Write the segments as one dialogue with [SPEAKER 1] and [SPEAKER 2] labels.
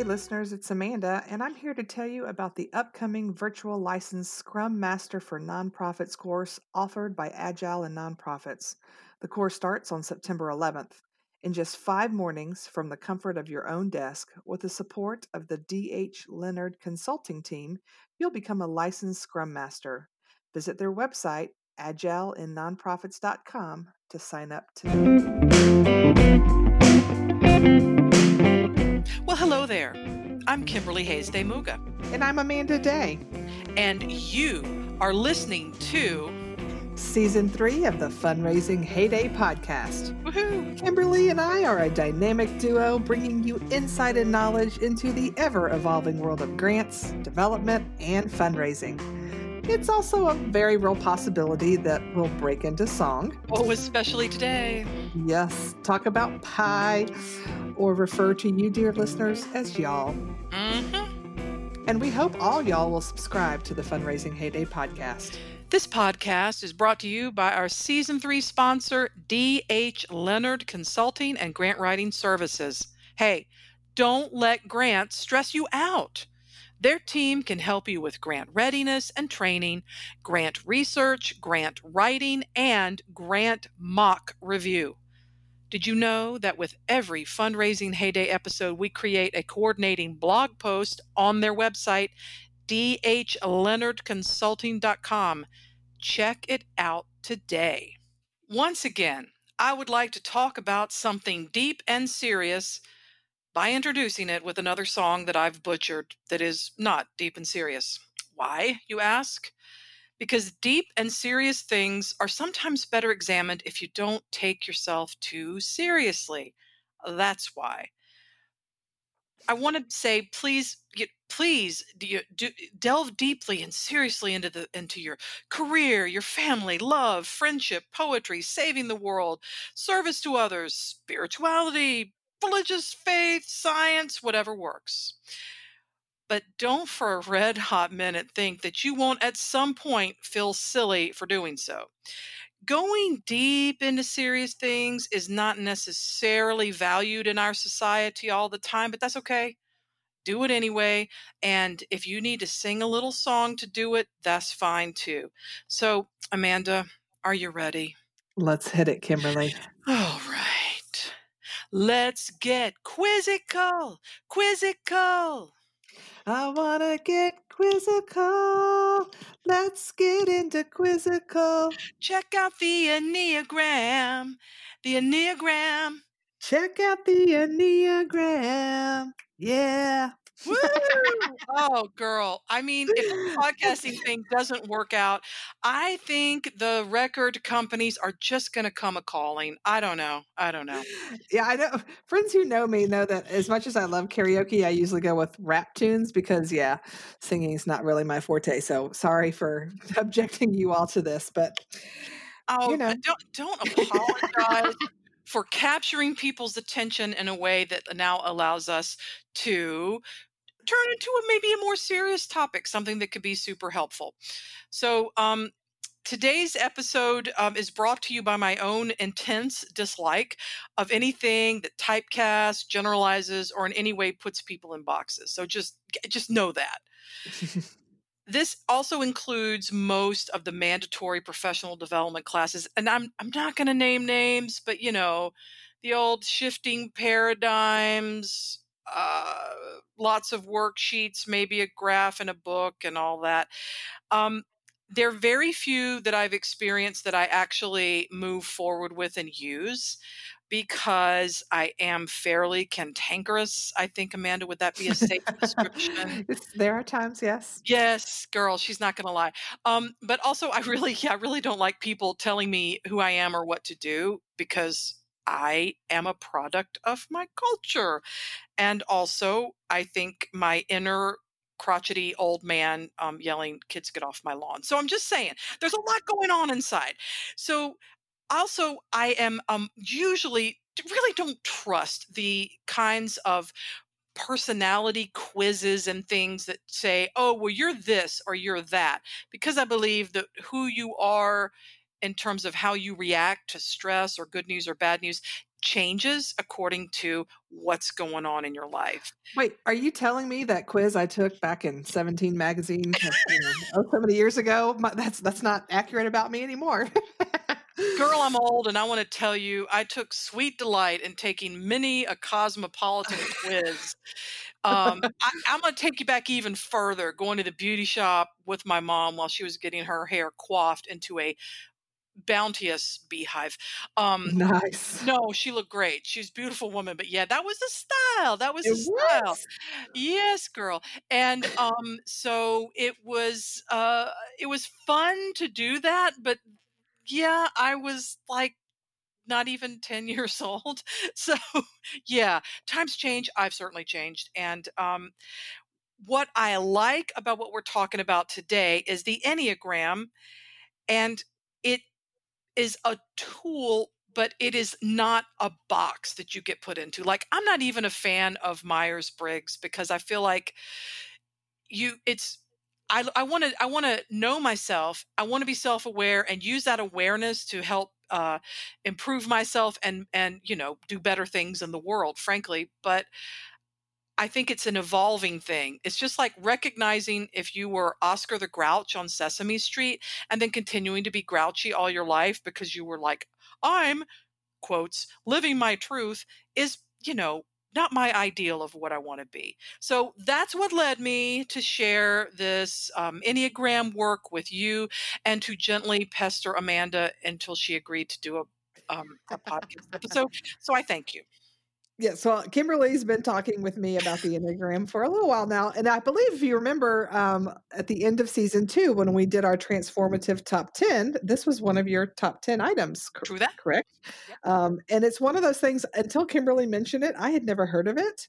[SPEAKER 1] Hey, listeners, it's Amanda, and I'm here to tell you about the upcoming virtual licensed Scrum Master for Nonprofits course offered by Agile in Nonprofits. The course starts on September 11th. In just five mornings from the comfort of your own desk, with the support of the D.H. Leonard Consulting Team, you'll become a licensed Scrum Master. Visit their website, agileinnonprofits.com, to sign up today.
[SPEAKER 2] There. I'm Kimberly Hays de Muga.
[SPEAKER 1] And I'm Amanda Day.
[SPEAKER 2] And you are listening to
[SPEAKER 1] Season 3 of the Fundraising Heyday podcast.
[SPEAKER 2] Woohoo!
[SPEAKER 1] Kimberly and I are a dynamic duo bringing you insight and knowledge into the ever evolving world of grants, development, and fundraising. It's also a very real possibility that we'll break into song.
[SPEAKER 2] Oh, especially today.
[SPEAKER 1] Yes, talk about pie, or refer to you, dear listeners, as y'all.
[SPEAKER 2] Mm-hmm.
[SPEAKER 1] And we hope all y'all will subscribe to the Fundraising Heyday podcast.
[SPEAKER 2] This podcast is brought to you by our season three sponsor, D.H. Leonard Consulting and Grant Writing Services. Hey, don't let grants stress you out. Their team can help you with grant readiness and training, grant research, grant writing, and grant mock review. Did you know that with every fundraising heyday episode, we create a coordinating blog post on their website, dhleonardconsulting.com? Check it out today. Once again, I would like to talk about something deep and serious by introducing it with another song that I've butchered that is not deep and serious. Why, you ask? Because deep and serious things are sometimes better examined if you don't take yourself too seriously. That's why. I want to say, please, please do, do, delve deeply and seriously into the into your career, your family, love, friendship, poetry, saving the world, service to others, spirituality, religious faith, science, whatever works. But don't for a red hot minute think that you won't at some point feel silly for doing so. Going deep into serious things is not necessarily valued in our society all the time, but that's okay. Do it anyway. And if you need to sing a little song to do it, that's fine too. So, Amanda, are you ready?
[SPEAKER 1] Let's hit it, Kimberly.
[SPEAKER 2] All right. Let's get quizzical, quizzical.
[SPEAKER 1] I want to get quizzical. Let's get into quizzical.
[SPEAKER 2] Check out the Enneagram, the Enneagram.
[SPEAKER 1] Check out the Enneagram. Yeah.
[SPEAKER 2] Woo! oh, girl. I mean, if the podcasting thing doesn't work out, I think the record companies are just going to come a calling. I don't know. I don't know.
[SPEAKER 1] Yeah, I know. Friends who know me know that as much as I love karaoke, I usually go with rap tunes because, yeah, singing is not really my forte. So sorry for objecting you all to this, but
[SPEAKER 2] oh,
[SPEAKER 1] you know, uh,
[SPEAKER 2] don't don't apologize for capturing people's attention in a way that now allows us to turn into a maybe a more serious topic, something that could be super helpful. So, um, today's episode um, is brought to you by my own intense dislike of anything that typecasts, generalizes, or in any way puts people in boxes. So just just know that. this also includes most of the mandatory professional development classes, and I'm I'm not going to name names, but you know, the old shifting paradigms, uh, lots of worksheets, maybe a graph and a book and all that. Um, there are very few that I've experienced that I actually move forward with and use because I am fairly cantankerous. I think, Amanda, would that be a safe description?
[SPEAKER 1] there are times, yes.
[SPEAKER 2] Yes, girl, she's not going to lie. Um, but also, I really, yeah, I really don't like people telling me who I am or what to do because I am a product of my culture. And also, I think my inner crotchety old man um, yelling, kids get off my lawn. So I'm just saying, there's a lot going on inside. So also, I am um, usually really don't trust the kinds of personality quizzes and things that say, oh, well, you're this or you're that, because I believe that who you are in terms of how you react to stress or good news or bad news changes according to what's going on in your life.
[SPEAKER 1] Wait, are you telling me that quiz I took back in 17 magazine, you know, oh, so many years ago, my, that's that's not accurate about me anymore?
[SPEAKER 2] Girl, I'm old, and I want to tell you, I took sweet delight in taking many a cosmopolitan quiz. Um, I, I'm going to take you back even further, going to the beauty shop with my mom while she was getting her hair coiffed into a bounteous beehive. Um,
[SPEAKER 1] nice.
[SPEAKER 2] No, she looked great. She's a beautiful woman, but yeah, that was the style. That was
[SPEAKER 1] It
[SPEAKER 2] the style.
[SPEAKER 1] was.
[SPEAKER 2] Yes, girl. And um, so it was. Uh, it was fun to do that, but yeah, I was like not even 10 years old. So, yeah, times change. I've certainly changed. And um, what I like about what we're talking about today is the Enneagram. And it is a tool, but it is not a box that you get put into. Like, I'm not even a fan of Myers Briggs because I feel like you, it's, I, I want to I want to know myself. I want to be self-aware and use that awareness to help uh, improve myself and and you know do better things in the world. Frankly, but I think it's an evolving thing. It's just like recognizing if you were Oscar the Grouch on Sesame Street and then continuing to be grouchy all your life because you were like, I'm quotes living my truth is you know not my ideal of what I want to be. So that's what led me to share this um, Enneagram work with you and to gently pester Amanda until she agreed to do a, um, a podcast episode. So I thank you.
[SPEAKER 1] Yeah, so Kimberly's been talking with me about the Enneagram for a little while now. And I believe if you remember um, at the end of season two, when we did our transformative top 10, this was one of your top 10 items.
[SPEAKER 2] True that.
[SPEAKER 1] Correct. Um, and it's one of those things, until Kimberly mentioned it, I had never heard of it.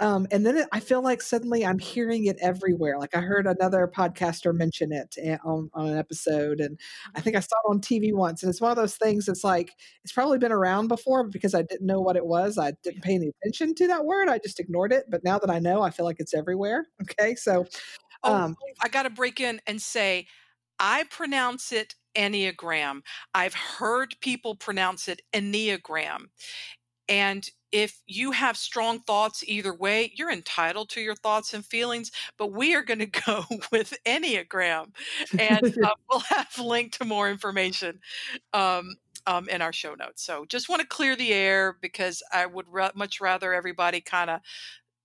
[SPEAKER 1] Um, and then it, I feel like suddenly I'm hearing it everywhere. Like I heard another podcaster mention it on, on an episode, and I think I saw it on TV once. And it's one of those things that's like, it's probably been around before, but because I didn't know what it was, I didn't pay any attention to that word. I just ignored it. But now that I know, I feel like it's everywhere. Okay. So,
[SPEAKER 2] Oh,
[SPEAKER 1] um,
[SPEAKER 2] I got to break in and say, I pronounce it Enneagram. I've heard people pronounce it Enneagram. And if you have strong thoughts either way, you're entitled to your thoughts and feelings, but we are going to go with Enneagram. And uh, we'll have a link to more information um, um, in our show notes. So just want to clear the air because I would ra- much rather everybody kind of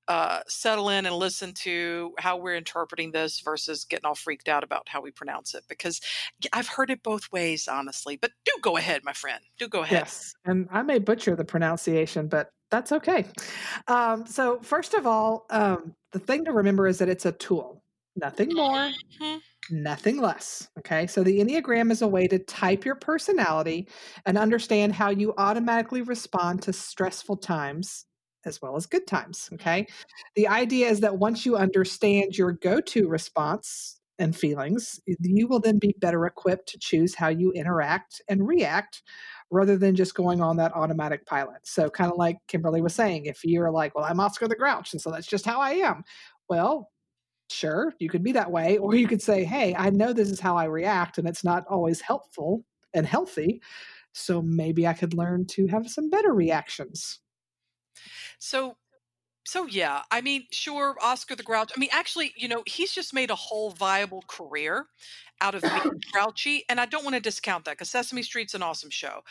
[SPEAKER 2] uh, settle in and listen to how we're interpreting this versus getting all freaked out about how we pronounce it because I've heard it both ways, honestly. But do go ahead, my friend. Do go ahead.
[SPEAKER 1] Yes, and I may butcher the pronunciation, but that's okay. Um, so, first of all, um, the thing to remember is that it's a tool, nothing more,
[SPEAKER 2] Mhm.
[SPEAKER 1] nothing less. Okay, so the Enneagram is a way to type your personality and understand how you automatically respond to stressful times as well as good times. Mm-hmm. Okay, the idea is that once you understand your go to response and feelings, you will then be better equipped to choose how you interact and react rather than just going on that automatic pilot. So, kind of like Kimberly was saying, if you're like, well, I'm Oscar the Grouch, and so that's just how I am. Well, sure, you could be that way. Or you could say, hey, I know this is how I react, and it's not always helpful and healthy. So maybe I could learn to have some better reactions.
[SPEAKER 2] So, so yeah, I mean, sure, Oscar the Grouch. I mean, actually, you know, he's just made a whole viable career out of being grouchy, and I don't want to discount that because Sesame Street's an awesome show.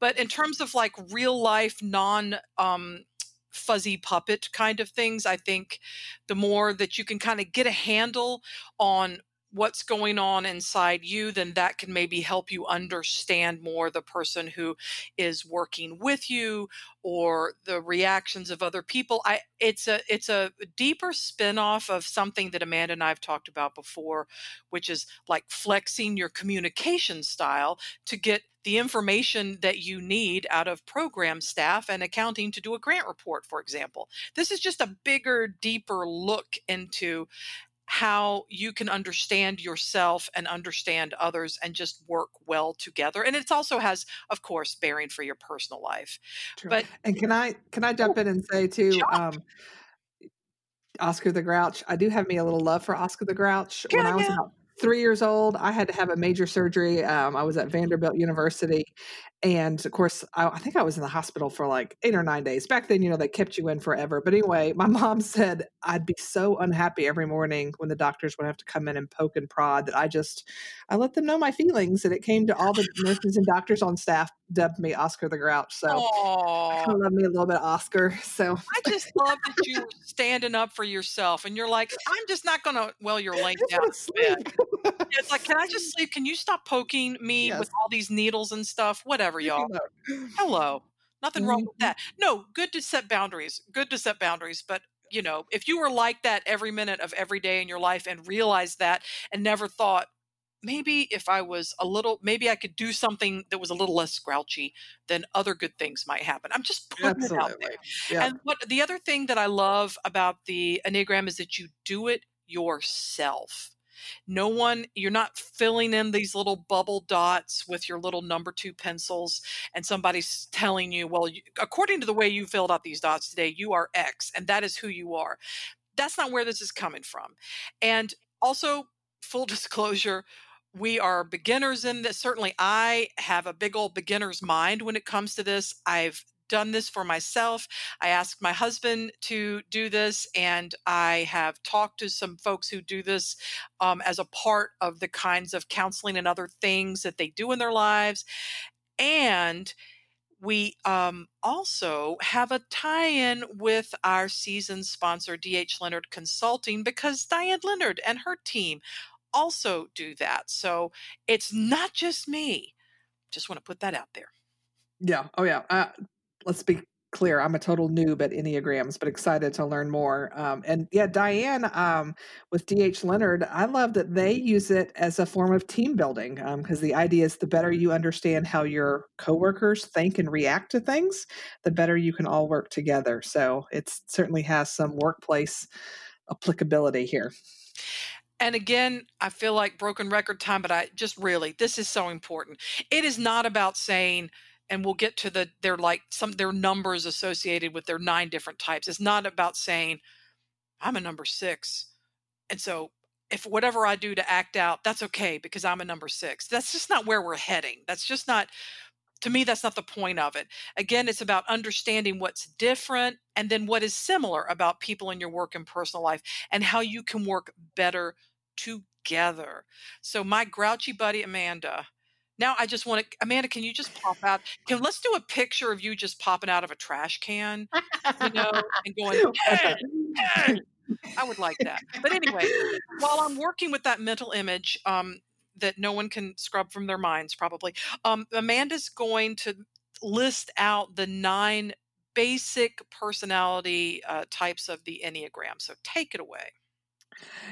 [SPEAKER 2] But in terms of like real life, non um, fuzzy puppet kind of things, I think the more that you can kind of get a handle on what's going on inside you, then that can maybe help you understand more the person who is working with you or the reactions of other people. I it's a it's a deeper spin-off of something that Amanda and I have talked about before, which is like flexing your communication style to get the information that you need out of program staff and accounting to do a grant report, for example. This is just a bigger, deeper look into how you can understand yourself and understand others and just work well together and it also has of course bearing for your personal life
[SPEAKER 1] True.
[SPEAKER 2] but
[SPEAKER 1] And can I can I jump in and say too, um, Oscar the Grouch. I do have me a little love for Oscar the Grouch. When I was
[SPEAKER 2] Yeah.
[SPEAKER 1] about three years old, I had to have a major surgery. Um, I was at Vanderbilt University, and of course, I, I, think I was in the hospital for like eight or nine days. Back then, you know, they kept you in forever. But anyway, my mom said I'd be so unhappy every morning when the doctors would have to come in and poke and prod that I just, I let them know my feelings. And it came to all the nurses and doctors on staff dubbed me Oscar the Grouch. So I love me a little bit of Oscar. So
[SPEAKER 2] I just love that you are standing up for yourself and you're like, I'm just not going to, well, you're laying down. it's like, can I just sleep? Can you stop poking me yes. with all these needles and stuff? Whatever, y'all. Hello. Nothing wrong with mm-hmm. that. No, good to set boundaries. Good to set boundaries. But you know, if you were like that every minute of every day in your life and realized that and never thought, maybe if I was a little, maybe I could do something that was a little less grouchy, then other good things might happen. I'm just putting Absolutely. it out there. Yeah. And what the other thing that I love about the Enneagram is that you do it yourself. No one, you're not filling in these little bubble dots with your little number two pencils, and somebody's telling you, well, you, according to the way you filled out these dots today, you are X, and that is who you are. That's not where this is coming from. And also, full disclosure, we are beginners in this. Certainly, I have a big old beginner's mind when it comes to this. I've done this for myself. I asked my husband to do this, and I have talked to some folks who do this um, as a part of the kinds of counseling and other things that they do in their lives. And we um, also have a tie in with our season sponsor, DH Leonard Consulting, because Diane Leonard and her team also do that. So it's not just me. Just want to put that out there.
[SPEAKER 1] Yeah. Oh, yeah. Uh, let's be clear i'm a total noob at enneagrams but excited to learn more um, and yeah diane um, with dh leonard i love that they use it as a form of team building because um, the idea is the better you understand how your coworkers think and react to things the better you can all work together so it certainly has some workplace applicability here
[SPEAKER 2] and again, I feel like broken record time, but I just really, this is so important. It is not about saying, and we'll get to the they're like some their numbers associated with their nine different types. It's not about saying I'm a number 6. And so if whatever I do to act out, that's okay because I'm a number 6. That's just not where we're heading. That's just not to me that's not the point of it. Again, it's about understanding what's different and then what is similar about people in your work and personal life and how you can work better together. So my grouchy buddy Amanda now I just want to, Amanda, can you just pop out? Can let's do a picture of you just popping out of a trash can, you know, and going, hey, hey. I would like that. But anyway, while I'm working with that mental image um, that no one can scrub from their minds, probably, um, Amanda's going to list out the nine basic personality uh, types of the Enneagram. So take it away.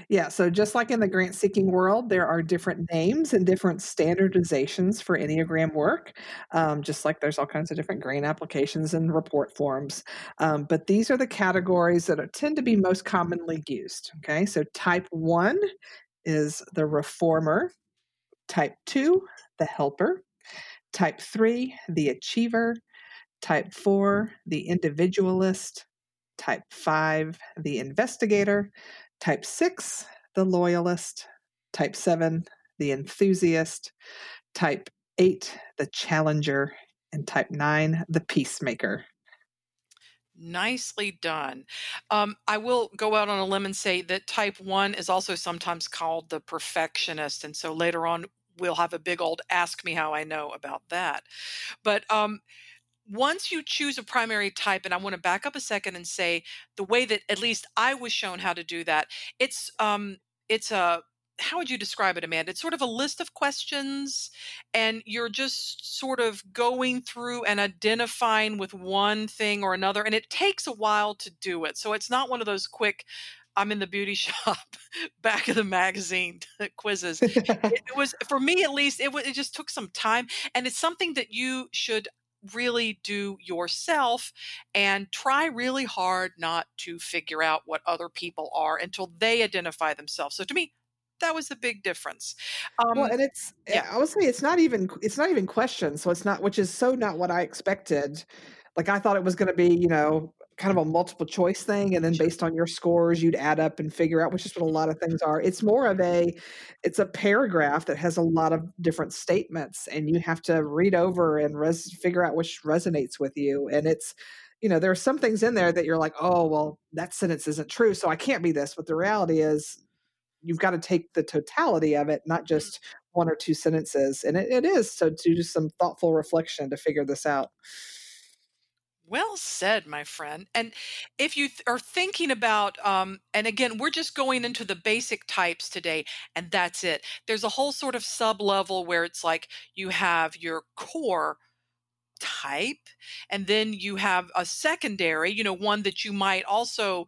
[SPEAKER 1] Yeah, so just like in the grant seeking world, there are different names and different standardizations for Enneagram work, um, just like there's all kinds of different grant applications and report forms. Um, but these are the categories that are, tend to be most commonly used. Okay, so type one is the reformer, type two, the helper, type three, the achiever, type four, the individualist, type five, the investigator, Type 6, the loyalist. Type 7, the enthusiast. Type 8, the challenger. And type 9, the peacemaker.
[SPEAKER 2] Nicely done. Um, I will go out on a limb and say that type 1 is also sometimes called the perfectionist. And so later on, we'll have a big old ask me how I know about that. But um, once you choose a primary type, and I want to back up a second and say the way that at least I was shown how to do that, it's um it's a how would you describe it, Amanda? It's sort of a list of questions, and you're just sort of going through and identifying with one thing or another, and it takes a while to do it. So it's not one of those quick, I'm in the beauty shop, back of the magazine quizzes. it, was for me at least. It. It just took some time, and it's something that you should really do yourself and try really hard not to figure out what other people are until they identify themselves. So to me, that was the big difference.
[SPEAKER 1] Um, well, and it's yeah, I would say it's not even it's not even questions. So it's not which is so not what I expected. Like I thought it was going to be, you know, kind of a multiple choice thing, and then based on your scores, you'd add up and figure out which is what a lot of things are. It's more of a it's a paragraph that has a lot of different statements, and you have to read over and res figure out which resonates with you, and it's you know, there are some things in there that you're like, "Oh, well, that sentence isn't true, so I can't be this," but the reality is you've gotta take the totality of it, not mm. just 1 or 2 sentences, and it it is, so to do some thoughtful reflection to figure this out.
[SPEAKER 2] Well said, my friend. And if you th- are thinking about, um, and again, we're just going into the basic types today, and that's it. There's a whole sort of sub level where it's like you have your core type, and then you have a secondary, you know, one that you might also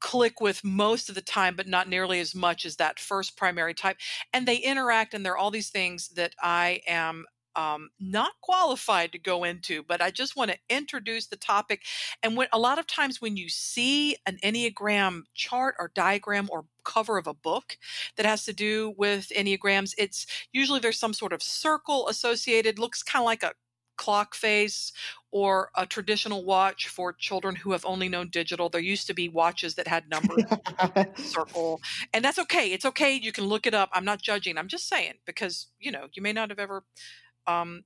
[SPEAKER 2] click with most of the time, but not nearly as much as that first primary type. And they interact, and there are all these things that I am um, not qualified to go into, but I just want to introduce the topic. And when a lot of times when you see an Enneagram chart or diagram or cover of a book that has to do with Enneagrams, it's usually there's some sort of circle associated, looks kind of like a clock face or a traditional watch for children who have only known digital. There used to be watches that had numbers circle, and that's okay. It's okay. You can look it up. I'm not judging. I'm just saying because you know you may not have ever um,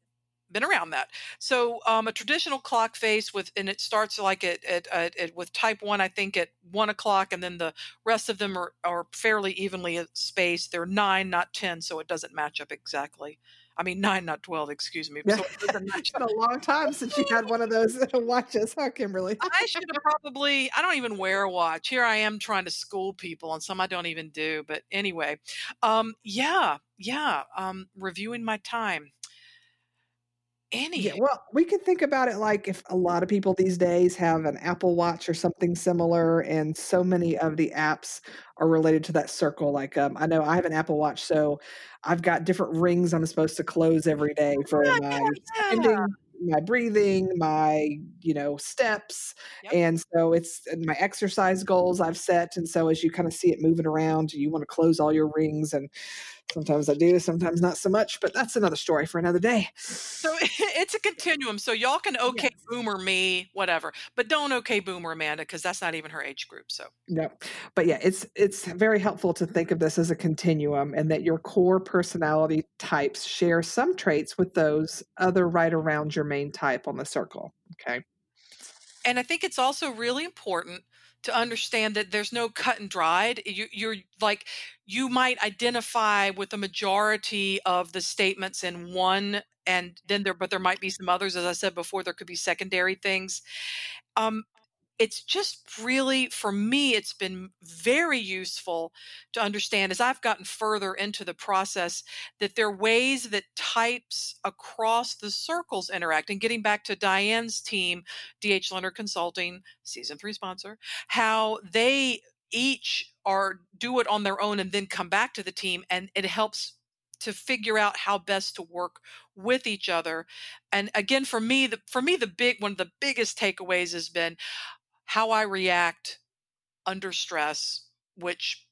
[SPEAKER 2] been around that. So um, a traditional clock face with, and it starts like at, at, at, at, with type one, I think at one o'clock, and then the rest of them are, are fairly evenly spaced. They're nine, not ten, so it doesn't match up exactly. I mean, nine, not 12, excuse me. So
[SPEAKER 1] it's been a long time since you had one of those watches, huh, Kimberly?
[SPEAKER 2] I should have probably, I don't even wear a watch. Here I am trying to school people on some I don't even do. But anyway, um, yeah, yeah, um, reviewing my time. Any.
[SPEAKER 1] Yeah, well, we can think about it like if a lot of people these days have an Apple Watch or something similar, and so many of the apps are related to that circle. Like, um, I know I have an Apple Watch, so I've got different rings I'm supposed to close every day for
[SPEAKER 2] Yeah,
[SPEAKER 1] my
[SPEAKER 2] yeah, yeah.
[SPEAKER 1] my breathing, my, you know, steps,
[SPEAKER 2] Yep.
[SPEAKER 1] and so it's and my exercise goals I've set, and so as you kinda see it moving around, you wanna close all your rings, and sometimes I do, sometimes not so much, but that's another story for another day.
[SPEAKER 2] So it's a continuum. So y'all can okay
[SPEAKER 1] Yes.
[SPEAKER 2] boomer me, whatever, but don't okay boomer Amanda because that's not even her age group. So
[SPEAKER 1] Yep. But yeah, it's it's very helpful to think of this as a continuum and that your core personality types share some traits with those other right around your main type on the circle. Okay.
[SPEAKER 2] And I think it's also really important to understand that there's no cut and dried. You, you're like, you might identify with the majority of the statements in one, and then there, but there might be some others. As I said before, there could be secondary things. Um, it's just really, for me, it's been very useful to understand as I've gotten further into the process that there are ways that types across the circles interact. And getting back to Diane's team, DH Leonard Consulting, season three sponsor, how they each are do it on their own and then come back to the team and it helps to figure out how best to work with each other and again for me the for me the big one of the biggest takeaways has been how I react under stress, which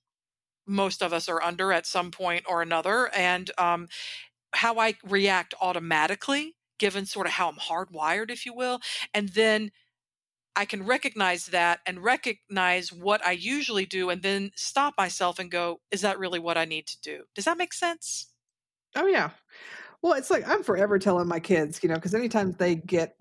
[SPEAKER 2] most of us are under at some point or another, and um, how I react automatically, given sort of how I'm hardwired, if you will. And then I can recognize that and recognize what I usually do, and then stop myself and go, is that really what I need to do? Does that make sense?
[SPEAKER 1] Oh yeah. Well, it's like I'm forever telling my kids, you know, because anytime they get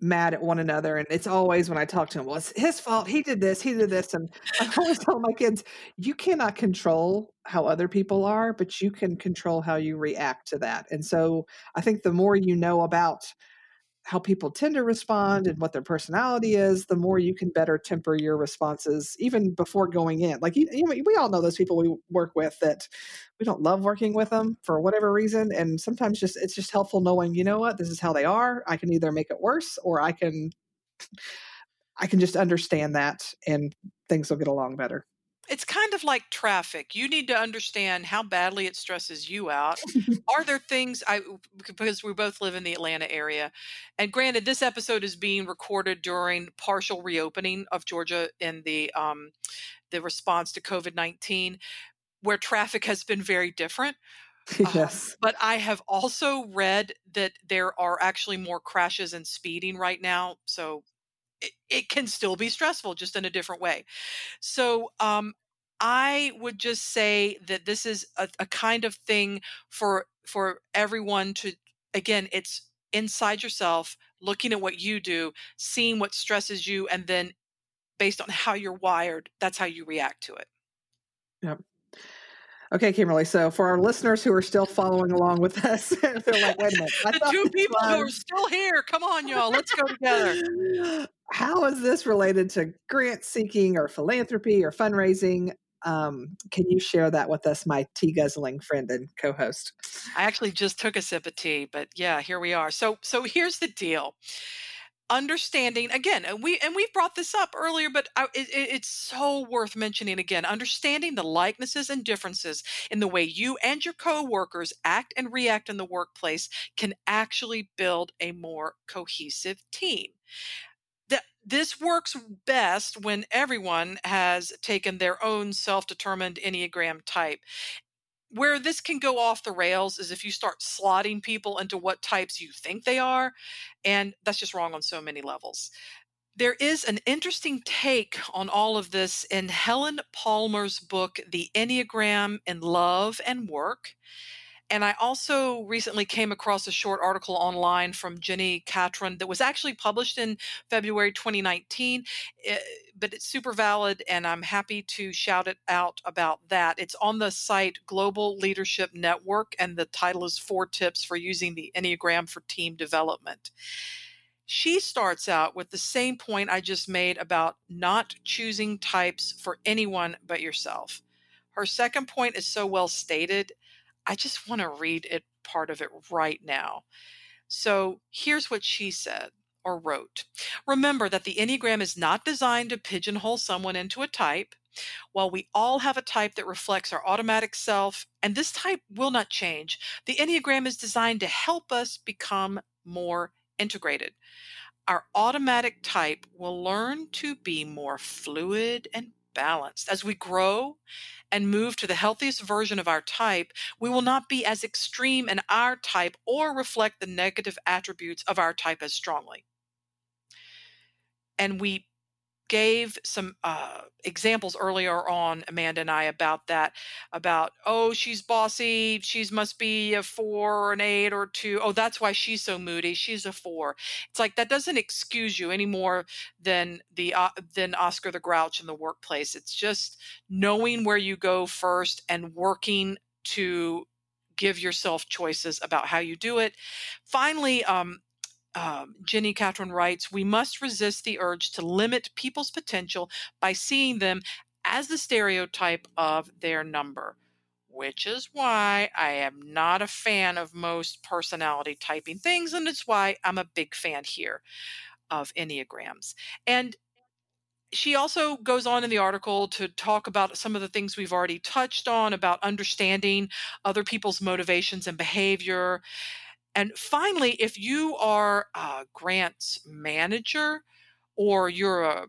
[SPEAKER 1] mad at one another and it's always when I talk to him, well, it's his fault. He did this, he did this. And I always tell my kids, you cannot control how other people are, but you can control how you react to that. And so I think the more you know about how people tend to respond mm-hmm. and what their personality is, the more you can better temper your responses even before going in. Like you, you know, we all know those people we work with that we don't love working with them for whatever reason, and sometimes just it's just helpful knowing, you know what, this is how they are. I can either make it worse or I can I can just understand that and things will get along better.
[SPEAKER 2] It's kind of like traffic. You need to understand how badly it stresses you out. Are there things I because we both live in the Atlanta area. And granted this episode is being recorded during partial reopening of Georgia in the um the response to COVID-19 where traffic has been very different. Um,
[SPEAKER 1] yes.
[SPEAKER 2] but I have also read that there are actually more crashes and speeding right now. So it, can still be stressful, just in a different way. So, um, I would just say that this is a, a kind of thing for for everyone to again, it's inside yourself, looking at what you do, seeing what stresses you, and then based on how you're wired, that's how you react to it.
[SPEAKER 1] Yep. Okay, Kimberly. So for our listeners who are still following along with us, they're like, wait a minute.
[SPEAKER 2] the two people was... who are still here, come on, y'all, let's go together.
[SPEAKER 1] How is this related to grant seeking or philanthropy or fundraising? Um, can you share that with us, my tea guzzling friend and co-host?
[SPEAKER 2] I actually just took a sip of tea, but yeah, here we are. So, so here's the deal understanding again and we and we've brought this up earlier but I, it, it's so worth mentioning again understanding the likenesses and differences in the way you and your coworkers act and react in the workplace can actually build a more cohesive team. That this works best when everyone has taken their own self-determined enneagram type where this can go off the rails is if you start slotting people into what types you think they are. And that's just wrong on so many levels. There is an interesting take on all of this in Helen Palmer's book, The Enneagram in Love and Work. And I also recently came across a short article online from Jenni Catron that was actually published in February 2019, eh, but it's super valid, and I'm happy to shout it out about that. It's on the site Global Leadership Network, and the title is Four Tips for Using the Enneagram for Team Development she starts out with the same point I just made about not choosing types for anyone but yourself. Her second point is so well stated I just want to read it part of it right now. So here's what she said or wrote Remember that the Enneagram is not designed to pigeonhole someone into a type. While we all have a type that reflects our automatic self, and this type will not change, the Enneagram is designed to help us become more integrated. Our automatic type will learn to be more fluid and balanced. As we grow and move to the healthiest version of our type, we will not be as extreme in our type or reflect the negative attributes of our type as strongly. And we gave some uh, examples earlier on, Amanda and I, about that. About, oh, she's bossy. She's must be a four or an eight or two. Oh, that's why she's so moody. She's a four. It's like that doesn't excuse you any more than the uh, than Oscar the Grouch in the workplace. It's just knowing where you go first and working to give yourself choices about how you do it. Finally, um, um, Jenni Catron writes, we must resist the urge to limit people's potential by seeing them as the stereotype of their number, which is why I am not a fan of most personality typing things, and it's why I'm a big fan here of Enneagrams. And she also goes on in the article to talk about some of the things we've already touched on about understanding other people's motivations and behavior and finally, if you are a grants manager or you're a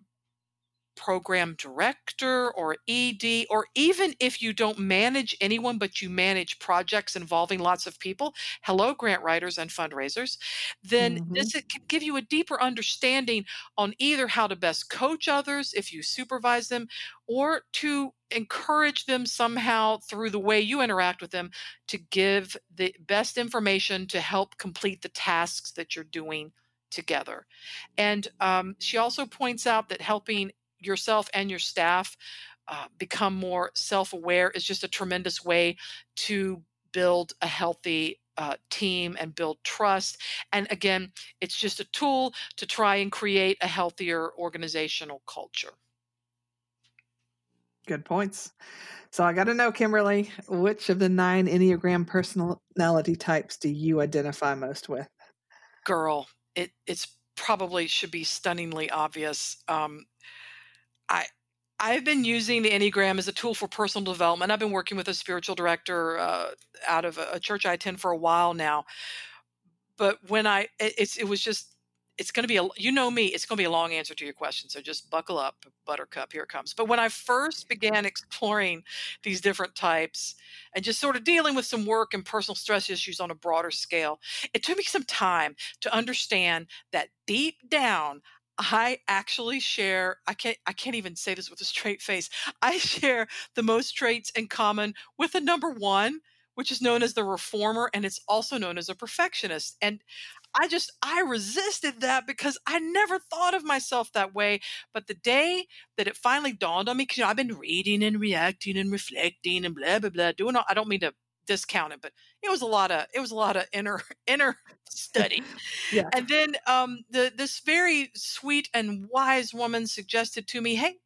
[SPEAKER 2] program director or ED, or even if you don't manage anyone, but you manage projects involving lots of people, hello, grant writers and fundraisers, then mm-hmm. this can give you a deeper understanding on either how to best coach others if you supervise them, or to encourage them somehow through the way you interact with them to give the best information to help complete the tasks that you're doing together. And um, she also points out that helping yourself and your staff uh, become more self aware is just a tremendous way to build a healthy uh, team and build trust. And again, it's just a tool to try and create a healthier organizational culture.
[SPEAKER 1] Good points. So I got to know, Kimberly, which of the nine Enneagram personality types do you identify most with?
[SPEAKER 2] Girl, it it's probably should be stunningly obvious. Um, I I've been using the Enneagram as a tool for personal development. I've been working with a spiritual director uh, out of a, a, church I attend for a while now. But when I, it, it's it was just it's going to be a you know me it's going to be a long answer to your question so just buckle up buttercup here it comes but when i first began exploring these different types and just sort of dealing with some work and personal stress issues on a broader scale it took me some time to understand that deep down I actually share I can't I can't even say this with a straight face. I share the most traits in common with the number 1, which is known as the reformer, and it's also known as a perfectionist, and I just I resisted that because I never thought of myself that way, but the day that it finally dawned on me 'cause, you know, I've been reading and reacting and reflecting and blah, blah, blah, doing all I don't mean to discount it, but it was a lot of it was a lot of inner inner study,
[SPEAKER 1] Yeah.
[SPEAKER 2] and then, um, the this very sweet and wise woman suggested to me, "Hey,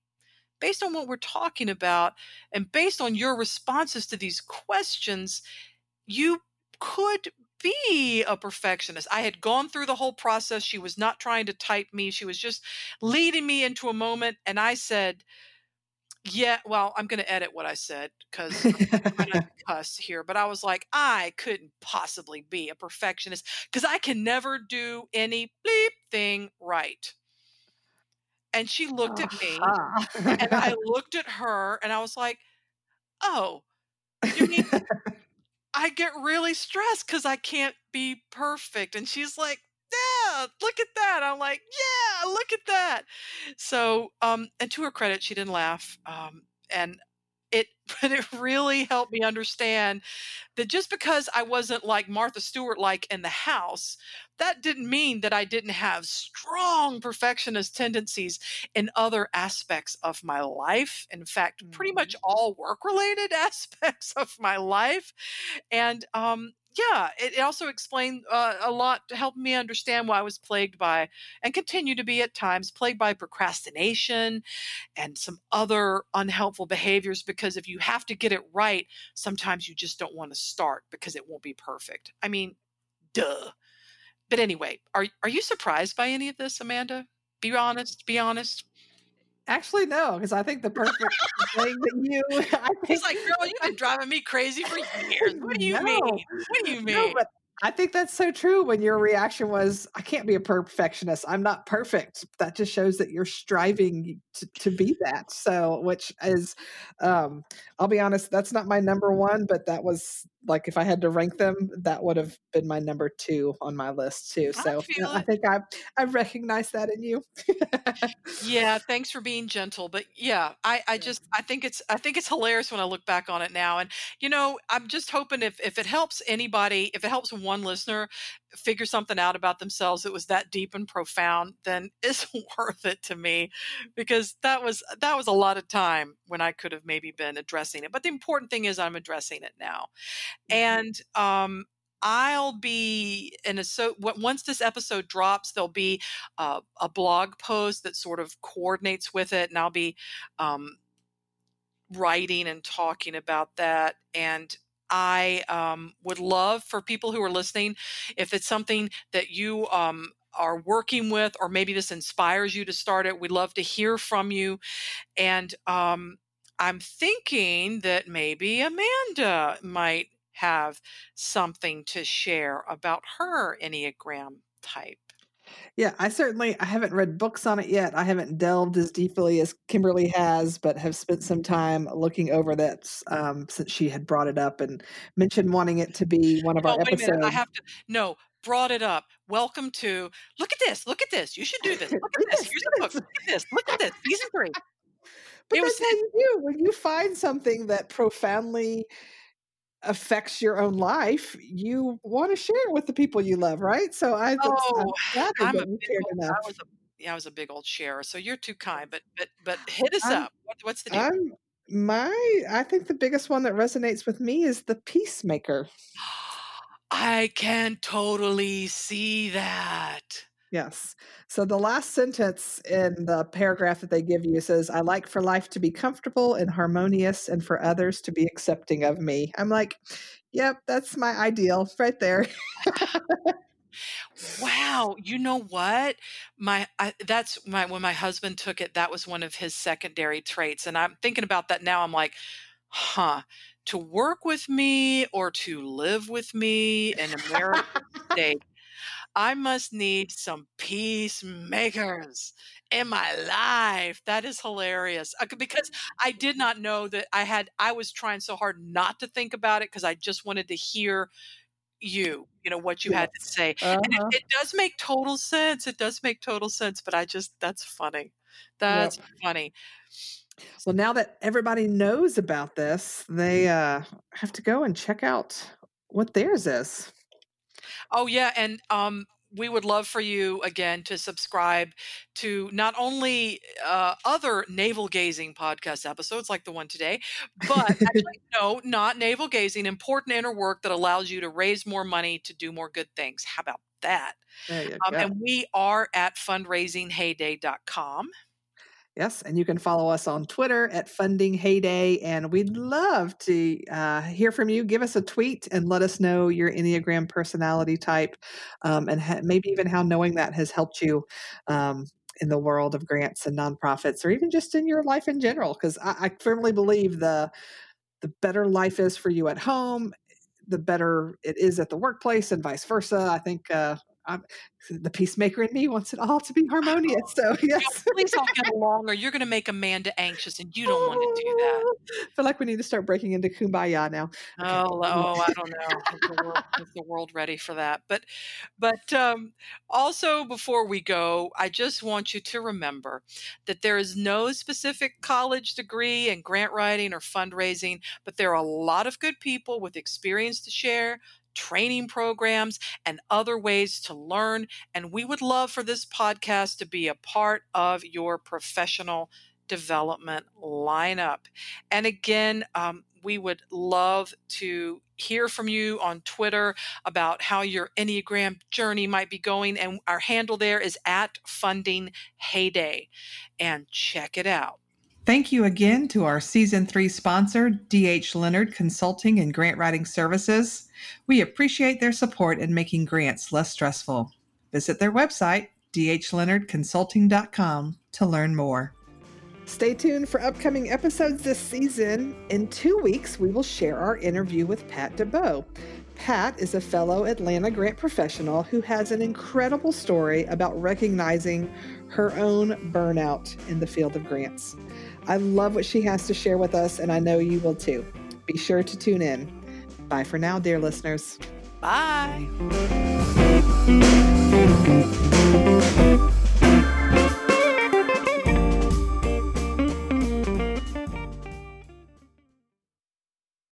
[SPEAKER 2] based on what we're talking about and based on your responses to these questions, you could be a perfectionist." I had gone through the whole process, she was not trying to type me, she was just leading me into a moment, and I said yeah, well, I'm gonna edit what I said 'cause I'm trying not to cuss here, but I was like, "I couldn't possibly be a perfectionist because I can never do any bleep thing right." And she looked at me,
[SPEAKER 1] uh-huh.
[SPEAKER 2] and I looked at her, and I was like, "Oh, you mean" "I get really stressed because I can't be perfect," and she's like, "Yeah, look at that." I'm like, "Yeah, look at that." So, um, and to her credit, she didn't laugh, um, and it but it really helped me understand that just because I wasn't like Martha Stewart-like in the house, that didn't mean that I didn't have strong perfectionist tendencies in other aspects of my life, in fact, pretty much
[SPEAKER 1] Mhm.
[SPEAKER 2] all work-related aspects of my life, and, um, yeah, it it also explained, uh, a lot to help me understand why I was plagued by and continue to be at times plagued by procrastination and some other unhelpful behaviors because if you have to get it right, sometimes you just don't wanna start because it won't be perfect. I mean, duh. But anyway, are are you surprised by any of this, Amanda? Be honest, be honest.
[SPEAKER 1] Actually, no, because I think the perfect thing that you I think
[SPEAKER 2] like, "Girl, you've been driving me crazy for years. What do you mean? What do you
[SPEAKER 1] No,
[SPEAKER 2] mean?"
[SPEAKER 1] but I think that's so true when your reaction was, "I can't be a perfectionist, I'm not perfect." That just shows that you're striving to to be that, so which is, um I'll be honest, that's not my number 1, but that was like, if I had to rank them, that would've been my number 2 on my list too,
[SPEAKER 2] I
[SPEAKER 1] so, yeah,
[SPEAKER 2] feel
[SPEAKER 1] I think I I recognize that in you.
[SPEAKER 2] Yeah, thanks for being gentle, but yeah, I I just I think it's I think it's hilarious when I look back on it now, and, you know, I'm just hoping if if it helps anybody, if it helps 1 listener figure something out about themselves that was that deep and profound, then it's worth it to me because that was that was a lot of time when I could have maybe been addressing it, but the important thing is I'm addressing it now,
[SPEAKER 1] Mhm.
[SPEAKER 2] and, um, I'll be in a so once this episode drops, there'll be a a blog post that sort of coordinates with it, and I'll be, um writing and talking about that, and I, um, would love for people who are listening, if it's something that you, um, are working with or maybe this inspires you to start it, we'd love to hear from you, and, um, I'm thinking that maybe Amanda might have something to share about her Enneagram type.
[SPEAKER 1] Yeah, I certainly I haven't read books on it yet, I haven't delved as deeply as Kimberly has, but have spent some time looking over that um, since she had brought it up and mentioned wanting it to be one of
[SPEAKER 2] Oh,
[SPEAKER 1] our
[SPEAKER 2] wait a minute, I
[SPEAKER 1] episodes.
[SPEAKER 2] have to no, brought it up. Welcome to, "Look at this, look at this, you should do this, look at this, here's a book, look at this, look at this, season 3."
[SPEAKER 1] But
[SPEAKER 2] It was
[SPEAKER 1] that's how you do, when you find something that profoundly affects your own life, you wanna share it with the people you love, right? So I
[SPEAKER 2] Oh,
[SPEAKER 1] I'm
[SPEAKER 2] I'm a big old I was a yeah, I was a big old sharer, so you're too kind, but but but hit us
[SPEAKER 1] I'm
[SPEAKER 2] up. What what's the deal?
[SPEAKER 1] I'm my I think the biggest one that resonates with me is the peacemaker.
[SPEAKER 2] I can totally see that.
[SPEAKER 1] Yes. So the last sentence in the paragraph that they give you says, "I like for life to be comfortable and harmonious and for others to be accepting of me." I'm like, "Yep, that's my ideal right there."
[SPEAKER 2] Wow, you know what? My I that's my when my husband took it, that was one of his secondary traits, and I'm thinking about that now, I'm like, "Huh, to work with me or to live with me in American state, I must need some peacemakers in my life." That is hilarious, uh, because I did not know that I had I was trying so hard not to think about it because I just wanted to hear you, you know, what you had to say. It,
[SPEAKER 1] Uh-huh.
[SPEAKER 2] it does make total sense. It does make total sense, but I just that's funny.
[SPEAKER 1] Yep.
[SPEAKER 2] That's funny.
[SPEAKER 1] Well, now that everybody knows about this, they uh, have to go and check out what theirs is.
[SPEAKER 2] Oh yeah, and um we would love for you again to subscribe to not only uh, other navel gazing podcast episodes like the one today, but actually, no, not navel gazing, important inner work that allows you to raise more money to do more good things. How about that? Um, and we are at fundraisingheyday.com.
[SPEAKER 1] Yes, and you can follow us on Twitter at Funding Heyday, and we'd love to uh, hear from you. Give us a tweet and let us know your Enneagram personality type, um, and ha- maybe even how knowing that has helped you um, in the world of grants and nonprofits, or even just in your life in general. Because I, I firmly believe the the better life is for you at home, the better it is at the workplace, and vice versa. I think. Uh, I'm, the peacemaker in me wants it all to be harmonious. So yes,
[SPEAKER 2] please all get along, or you're going to make Amanda anxious, and you don't want to do that.
[SPEAKER 1] I feel like we need to start breaking into kumbaya now. Okay.
[SPEAKER 2] Oh, oh, I don't know. Is the, world, is the world ready for that? But, but um, also before we go, I just want you to remember that there is no specific college degree in grant writing or fundraising, but there are a lot of good people with experience to share. Training programs and other ways to learn. And we would love for this podcast to be a part of your professional development lineup. And again, um, we would love to hear from you on Twitter about how your Enneagram journey might be going. And our handle there is at Funding Heyday. And check it out.
[SPEAKER 1] Thank you again to our season three sponsor, DH Leonard Consulting and Grant Writing Services. We appreciate their support in making grants less stressful. Visit their website, dhleonardconsulting.com, to learn more. Stay tuned for upcoming episodes this season. In two weeks, we will share our interview with Pat DeBow. Pat is a fellow Atlanta grant professional who has an incredible story about recognizing her own burnout in the field of grants. I love what she has to share with us, and I know you will too. Be sure to tune in. Bye for now, dear listeners. Bye.
[SPEAKER 2] Bye.